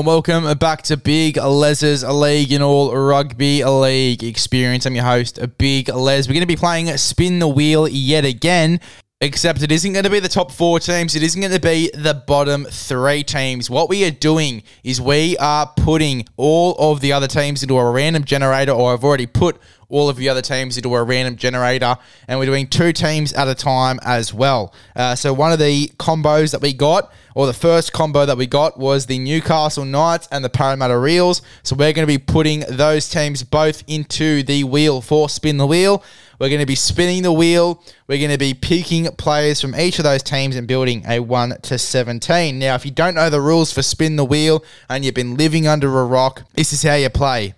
and welcome back to Big Les's League and All Rugby League Experience. I'm your host, Big Les. We're going to be playing Spin the Wheel yet again. Except it isn't going to be the top four teams. It isn't going to be the bottom three teams. What we are doing is we are putting all of the other teams into a random generator, or I've already put all of the other teams into a random generator, and we're doing two teams at a time as well. Uh, so one of the combos that we got, or the first combo that we got, was the Newcastle Knights and the Parramatta Eels. So we're going to be putting those teams both into the wheel for spin the wheel. We're going to be spinning the wheel. We're going to be picking players from each of those teams and building a 1 to 17. Now, if you don't know the rules for spin the wheel and you've been living under a rock, this is how you play.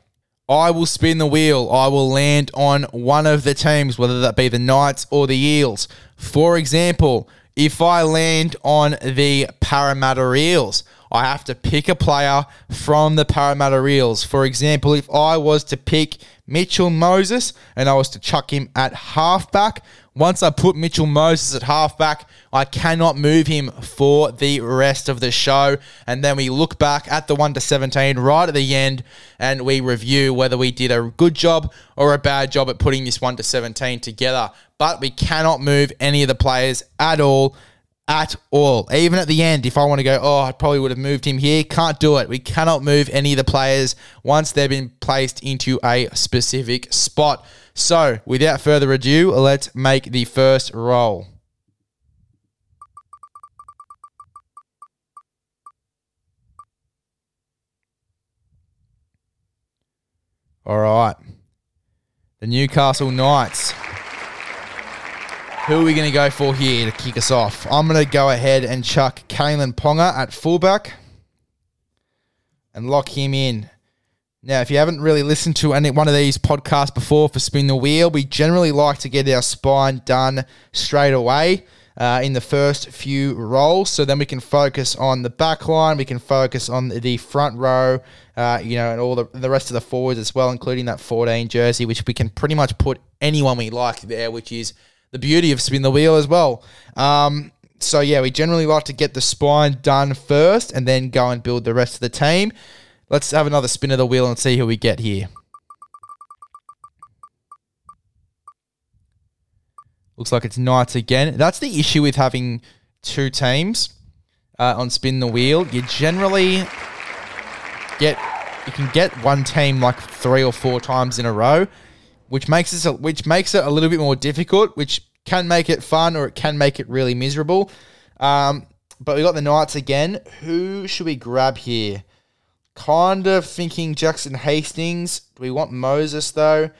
I will spin the wheel. I will land on one of the teams, whether that be the Knights or the Eels. For example, if I land on the Parramatta Eels, I have to pick a player from the Parramatta Eels. For example, if I was to pick Mitchell Moses and I was to chuck him at halfback, once I put Mitchell Moses at halfback, I cannot move him for the rest of the show. And then we look back at the 1 to 17 right at the end and we review whether we did a good job or a bad job at putting this 1 to 17 together. But we cannot move any of the players at all at all. Even at the end, if I want to go, oh, I probably would have moved him here, can't do it. We cannot move any of the players once they've been placed into a specific spot. So, without further ado, let's make the first roll. All right. The Newcastle Knights. Who are we going to go for here to kick us off? I'm going to go ahead and chuck Kalyn Ponga at fullback and lock him in. Now, if you haven't really listened to any one of these podcasts before for Spin the Wheel, we generally like to get our spine done straight away uh, in the first few rolls, so then we can focus on the back line, we can focus on the front row, uh, you know, and all the, the rest of the forwards as well, including that 14 jersey, which we can pretty much put anyone we like there, which is the beauty of spin the wheel as well. Um, so yeah, we generally like to get the spine done first and then go and build the rest of the team. Let's have another spin of the wheel and see who we get here. Looks like it's Knights again. That's the issue with having two teams uh, on spin the wheel. You generally get you can get one team like three or four times in a row which makes it which makes it a little bit more difficult, which can make it fun or it can make it really miserable. Um, but we got the Knights again. Who should we grab here? Kind of thinking Jackson Hastings. Do we want Moses though?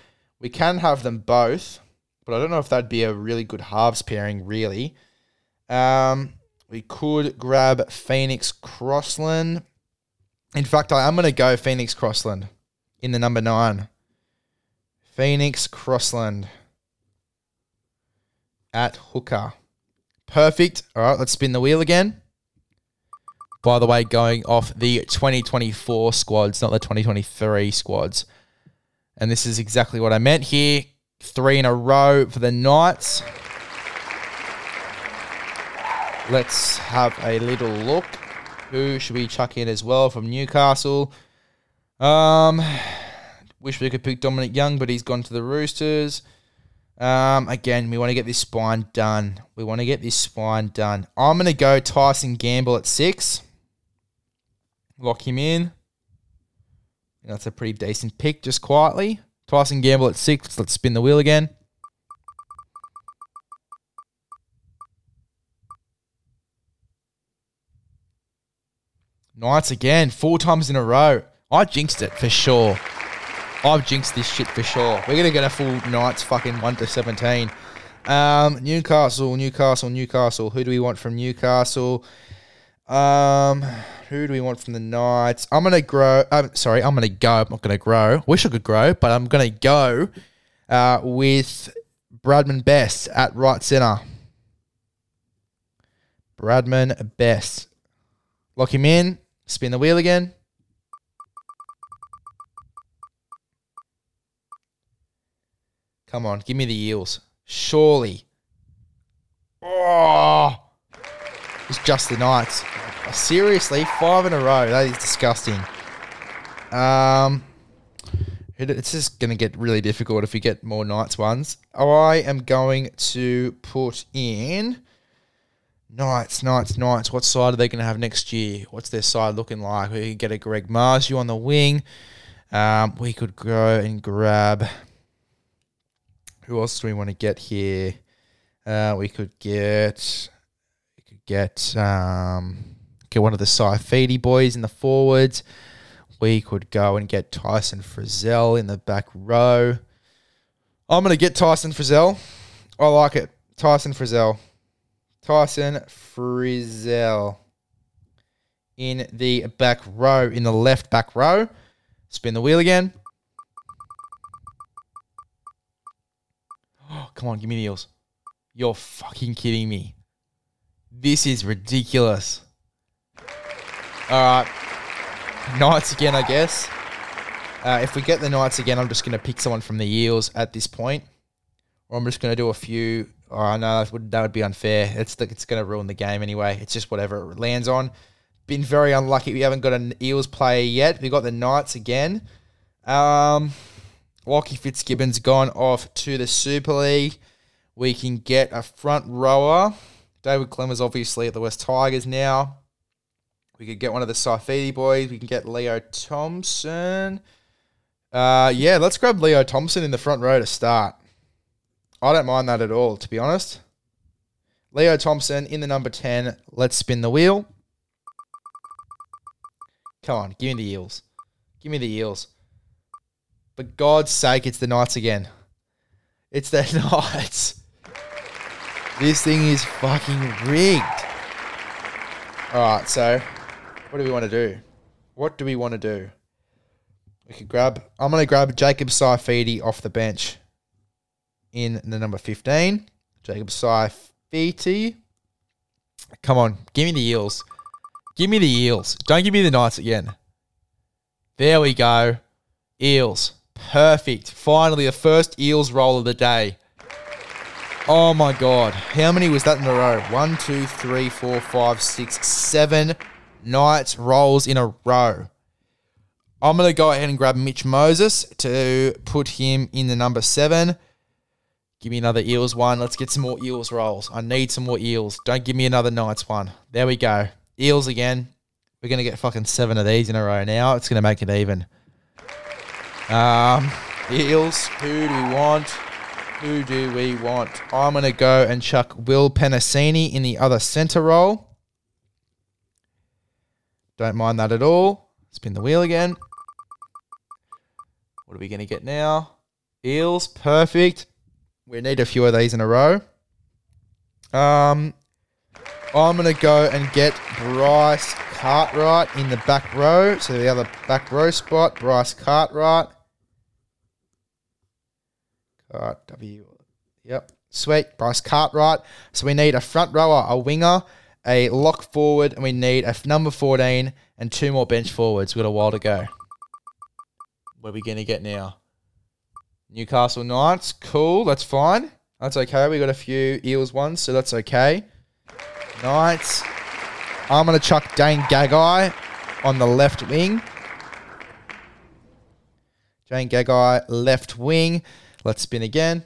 We can have them both, but I don't know if that'd be a really good halves pairing. Really, um, we could grab Phoenix Crossland. In fact, I am going to go Phoenix Crossland in the number nine. Phoenix Crossland at hooker. Perfect. All right, let's spin the wheel again. By the way, going off the 2024 squads, not the 2023 squads. And this is exactly what I meant here. Three in a row for the Knights. Let's have a little look. Who should we chuck in as well from Newcastle? Um, Wish we could pick Dominic Young, but he's gone to the Roosters. Um, again, we want to get this spine done. We want to get this spine done. I'm going to go Tyson Gamble at six. Lock him in. That's a pretty decent pick, just quietly. Tyson Gamble at six. Let's spin the wheel again. Knights again, four times in a row. I jinxed it for sure. I've jinxed this shit for sure. We're gonna get a full Knights fucking one to seventeen. Um, Newcastle, Newcastle, Newcastle. Who do we want from Newcastle? Um, who do we want from the Knights? I'm gonna grow. Um, sorry, I'm gonna go. I'm not gonna grow. Wish I could grow, but I'm gonna go uh, with Bradman Best at right center. Bradman Best. Lock him in. Spin the wheel again. Come on, give me the Eels. Surely. Oh, it's just the Knights. Seriously, five in a row. That is disgusting. Um, it's just going to get really difficult if we get more Knights ones. I am going to put in Knights, Knights, Knights. What side are they going to have next year? What's their side looking like? We could get a Greg Marzo on the wing. Um, we could go and grab. Who else do we want to get here? Uh, we could get. We could get um, get one of the Saifiti boys in the forwards. We could go and get Tyson Frizzell in the back row. I'm to get Tyson Frizzell. I like it. Tyson Frizzell. Tyson Frizzell in the back row, in the left back row. Spin the wheel again. Come on, give me the eels. You're fucking kidding me. This is ridiculous. All right. Knights again, I guess. Uh, if we get the Knights again, I'm just going to pick someone from the Eels at this point. Or I'm just going to do a few. Oh, no, that would, that would be unfair. It's, the, it's going to ruin the game anyway. It's just whatever it lands on. Been very unlucky. We haven't got an Eels player yet. We got the Knights again. Um, Lockie Fitzgibbon's gone off to the Super League. We can get a front rower. David Klemmer's obviously at the West Tigers now. We could get one of the Saifiti boys. We can get Leo Thompson. Uh, yeah, let's grab Leo Thompson in the front row to start. I don't mind that at all, to be honest. Leo Thompson in the number 10. Let's spin the wheel. Come on, give me the Eels. Give me the Eels. For God's sake, it's the Knights again. It's the Knights. This thing is fucking rigged. All right, so what do we want to do? What do we want to do? We could grab. I'm going to grab Jacob Saifiti off the bench in the number 15. Jacob Saifiti. Come on, give me the Eels. Give me the Eels. Don't give me the Knights again. There we go. Eels. Perfect. Finally, the first Eels roll of the day. Oh my god. How many was that in a row? One, two, three, four, five, six, seven Knights rolls in a row. I'm going to go ahead and grab Mitch Moses to put him in the number seven. Give me another Eels one. Let's get some more Eels rolls. I need some more Eels. Don't give me another Knights one. There we go. Eels again. We're going to get fucking seven of these in a row now. It's going to make it even. Um, Eels. Who do we want? Who do we want? I'm going to go and chuck Will Penisini in the other centre role. Don't mind that at all. Spin the wheel again. What are we going to get now? Eels. Perfect. We need a few of these in a row. Um, I'm going to go and get Bryce Cartwright in the back row. So the other back row spot, Bryce Cartwright. Cart W. Yep. Sweet. Bryce Cartwright. So we need a front rower, a winger, a lock forward, and we need a number 14 and two more bench forwards. We've got a while to go. What are we going to get now? Newcastle Knights. Cool. That's fine. That's okay. We got a few Eels ones, so that's okay. Knights. I'm going to chuck Dane Gagai on the left wing. Dane Gagai, left wing. Let's spin again.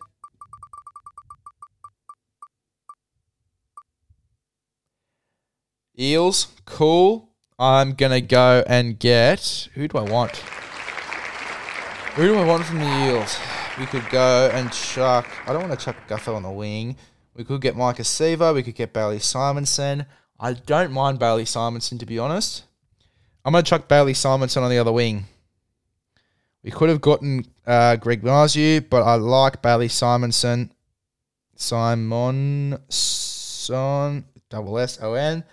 Eels, cool. I'm going to go and get. Who do I want? Who do I want from the Eels? We could go and chuck. I don't want to chuck Gutho on the wing. We could get Maika Sivo. We could get Bailey Simonson. I don't mind Bailey Simonson, to be honest. I'm going to chuck Bailey Simonson on the other wing. We could have gotten uh, Greg Marzo, but I like Bailey Simonson. Simon Son, double S O N.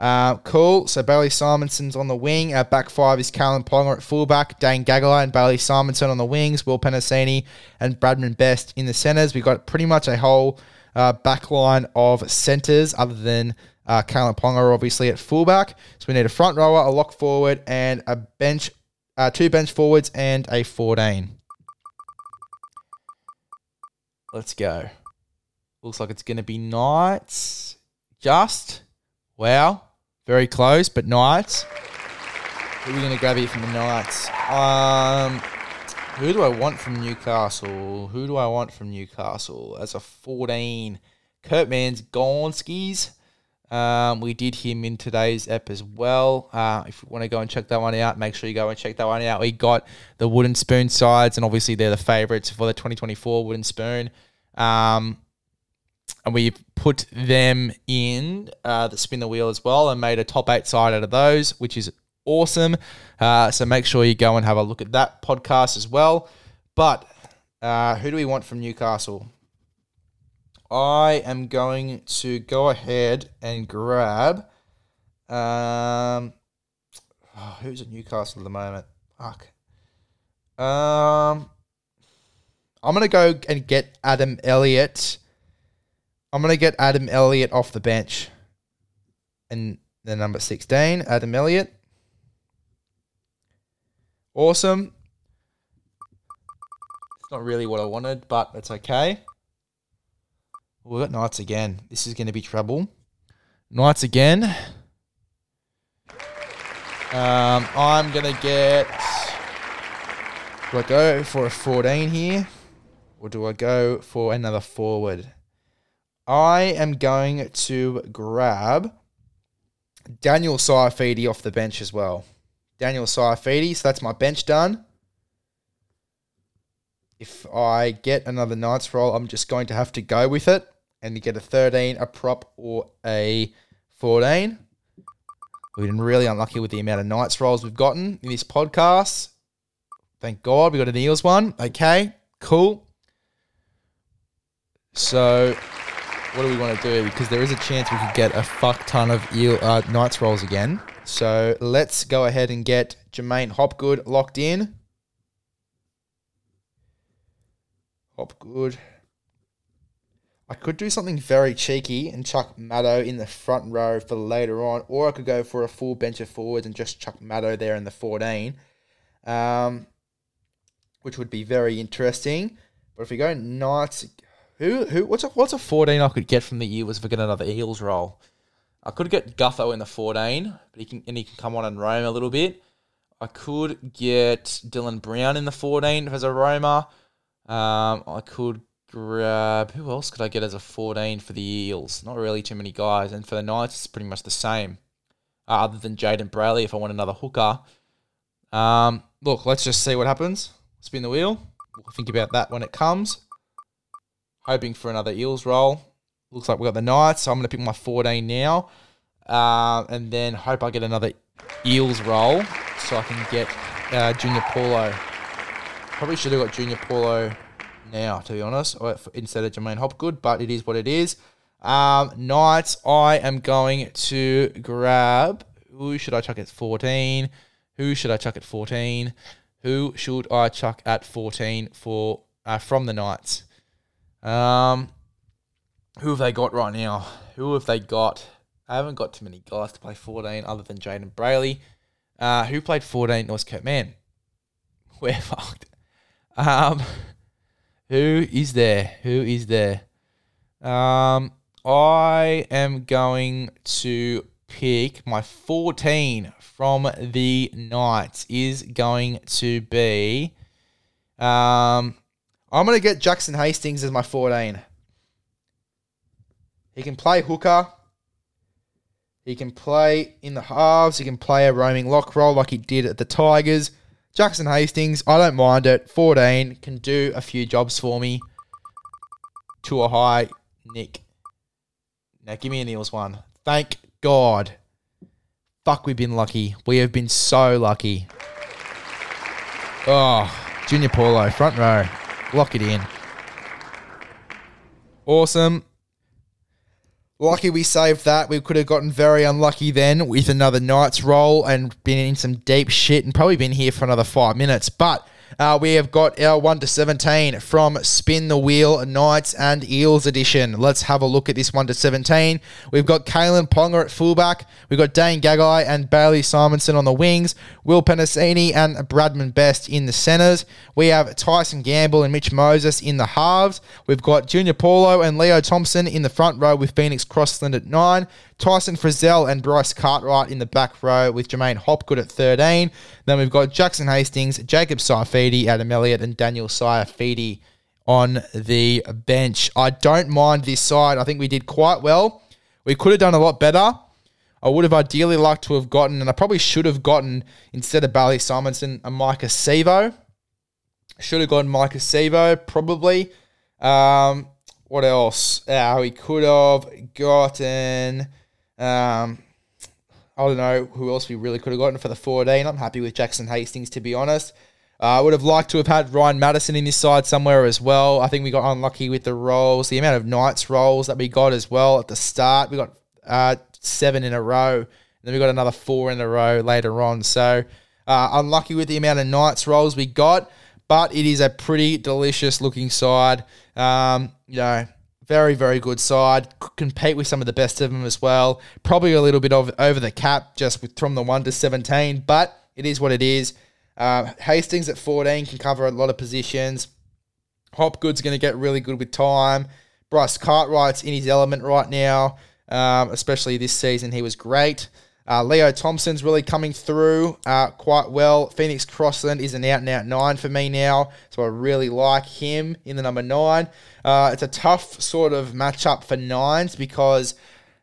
Uh, cool. So Bailey Simonson's on the wing. Our back five is Kalyn Ponga at fullback, Dane Gagai and Bailey Simonson on the wings, Will Penisini and Bradman Best in the centres. We've got pretty much a whole uh, back line of centres other than uh, Kalyn Ponga, obviously, at fullback. So we need a front rower, a lock forward, and a bench, uh, two bench forwards, and a 14. Let's go. Looks like it's going to be Knights. Just. Wow. Very close, but Knights. Who are we going to grab here from the Knights? Um, who do I want from Newcastle? Who do I want from Newcastle? As a 14. Kurt Mans Gonskis. Um, we did him in today's ep as well. Uh, if you want to go and check that one out, make sure you go and check that one out. We got the wooden spoon sides, and obviously they're the favourites for the 2024 wooden spoon. Um, and we've put them in uh, the spin the wheel as well and made a top eight side out of those, which is awesome. Uh, so make sure you go and have a look at that podcast as well. But uh, who do we want from Newcastle? I am going to go ahead and grab. Um, oh, who's at Newcastle at the moment? Fuck. Um, I'm gonna go and get Adam Elliott. I'm gonna get Adam Elliott off the bench, and the number sixteen, Adam Elliott. Awesome. It's not really what I wanted, but it's okay. We've got Knights again. This is going to be trouble. Knights again. Um, I'm going to get. Do I go for a 14 here? Or do I go for another forward? I am going to grab Daniel Saifiti off the bench as well. Daniel Saifiti, so that's my bench done. If I get another Knights roll, I'm just going to have to go with it and you get a 13, a prop, or a 14. We've been really unlucky with the amount of Knights rolls we've gotten in this podcast. Thank God we got an Eels one. Okay, cool. So, what do we want to do? Because there is a chance we could get a fuck ton of eel, uh, Knights rolls again. So, let's go ahead and get J'maine Hopgood locked in. Hopgood. I could do something very cheeky and chuck Maddo in the front row for later on, or I could go for a full bench of forwards and just chuck Maddo there in the 14, um, which would be very interesting. But if we go Knights, who who what's a what's a 14 I could get from the was if I get another Eels roll. I could get Gutho in the 14, but he can and he can come on and roam a little bit. I could get Dylan Brown in the 14 as a roamer. Um, I could grab who else could I get as a 14 for the Eels? Not really too many guys, and for the Knights, it's pretty much the same. Uh, other than Jayden Brailey, if I want another hooker. Um, look, let's just see what happens. Spin the wheel. We'll think about that when it comes. Hoping for another Eels roll. Looks like we got the Knights, so I'm going to pick my 14 now. Uh, and then hope I get another Eels roll so I can get uh, Junior Paulo. Probably should have got Junior Paulo now, to be honest, instead of J'maine Hopgood, but it is what it is. Um, Knights, I am going to grab. Who should I chuck at 14? Who should I chuck at 14? Who should I chuck at 14 for uh, from the Knights? Um, who have they got right now? Who have they got? I haven't got too many guys to play 14 other than Jayden Brailey. Uh, who played 14 was Kurt Mann. We're fucked. Um, who is there? Who is there? Um, I am going to pick my 14 from the Knights is going to be. Um, I'm going to get Jackson Hastings as my 14. He can play hooker. He can play in the halves. He can play a roaming lock roll like he did at the Tigers. Jackson Hastings, I don't mind it. 14 can do a few jobs for me. To a high, Nick. Now give me an Eels one. Thank God. Fuck, we've been lucky. We have been so lucky. Oh, Junior Paulo, front row. Lock it in. Awesome. Lucky we saved that. We could have gotten very unlucky then with another Knights roll and been in some deep shit and probably been here for another five minutes. But uh, we have got our 1 to 17 from Spin the Wheel Knights and Eels edition. Let's have a look at this 1 to 17. We've got Kalyn Ponga at fullback. We've got Dane Gagai and Bailey Simonson on the wings. Will Penisini and Bradman Best in the centres. We have Tyson Gamble and Mitch Moses in the halves. We've got Junior Paulo and Leo Thompson in the front row with Phoenix Crossland at 9. Tyson Frizzell and Bryce Cartwright in the back row with J'maine Hopgood at 13. Then we've got Jackson Hastings, Jacob Adam Elliott, and Daniel Saifiti on the bench. I don't mind this side. I think we did quite well. We could have done a lot better. I would have ideally liked to have gotten, and I probably should have gotten, instead of Bailey Simonson, a Maika Sivo. Should have gotten Maika Sivo, probably. Um, what else? Uh, we could have gotten. Um, I don't know who else we really could have gotten for the 14. I'm happy with Jackson Hastings, to be honest. Uh, I would have liked to have had Ryan Matterson in this side somewhere as well. I think we got unlucky with the rolls, the amount of Knights rolls that we got as well at the start. We got uh, seven in a row. Then we got another four in a row later on. So uh, unlucky with the amount of Knights rolls we got, but it is a pretty delicious looking side. Um, you know, very, very good side. Could compete with some of the best of them as well. Probably a little bit of over the cap just with, from the 1 to 17, but it is what it is. Uh, Hastings at 14 can cover a lot of positions. Hopgood's going to get really good with time. Bryce Cartwright's in his element right now, um, especially this season. He was great. Uh, Leo Thompson's really coming through uh, quite well. Phoenix Crossland is an out and out nine for me now, so I really like him in the number nine. Uh, it's a tough sort of matchup for nines because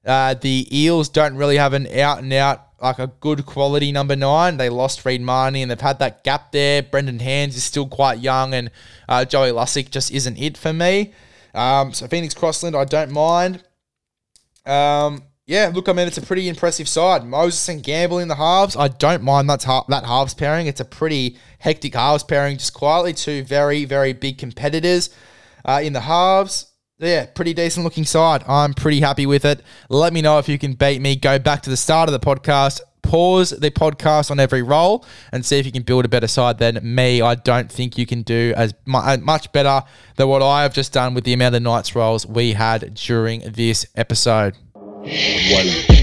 uh, the Eels don't really have an out and out like a good quality number nine. They lost Reed Mahoney and they've had that gap there. Brendan Hands is still quite young, and uh, Joey Lussick just isn't it for me. Um, so Phoenix Crossland, I don't mind. Um, yeah, look, I mean, it's a pretty impressive side. Moses and Gamble in the halves. I don't mind that, that halves pairing. It's a pretty hectic halves pairing, just quietly. Two very, very big competitors uh, in the halves. Yeah, pretty decent looking side. I'm pretty happy with it. Let me know if you can beat me. Go back to the start of the podcast, pause the podcast on every roll, and see if you can build a better side than me. I don't think you can do as uh, much better than what I have just done with the amount of Knights rolls we had during this episode. One.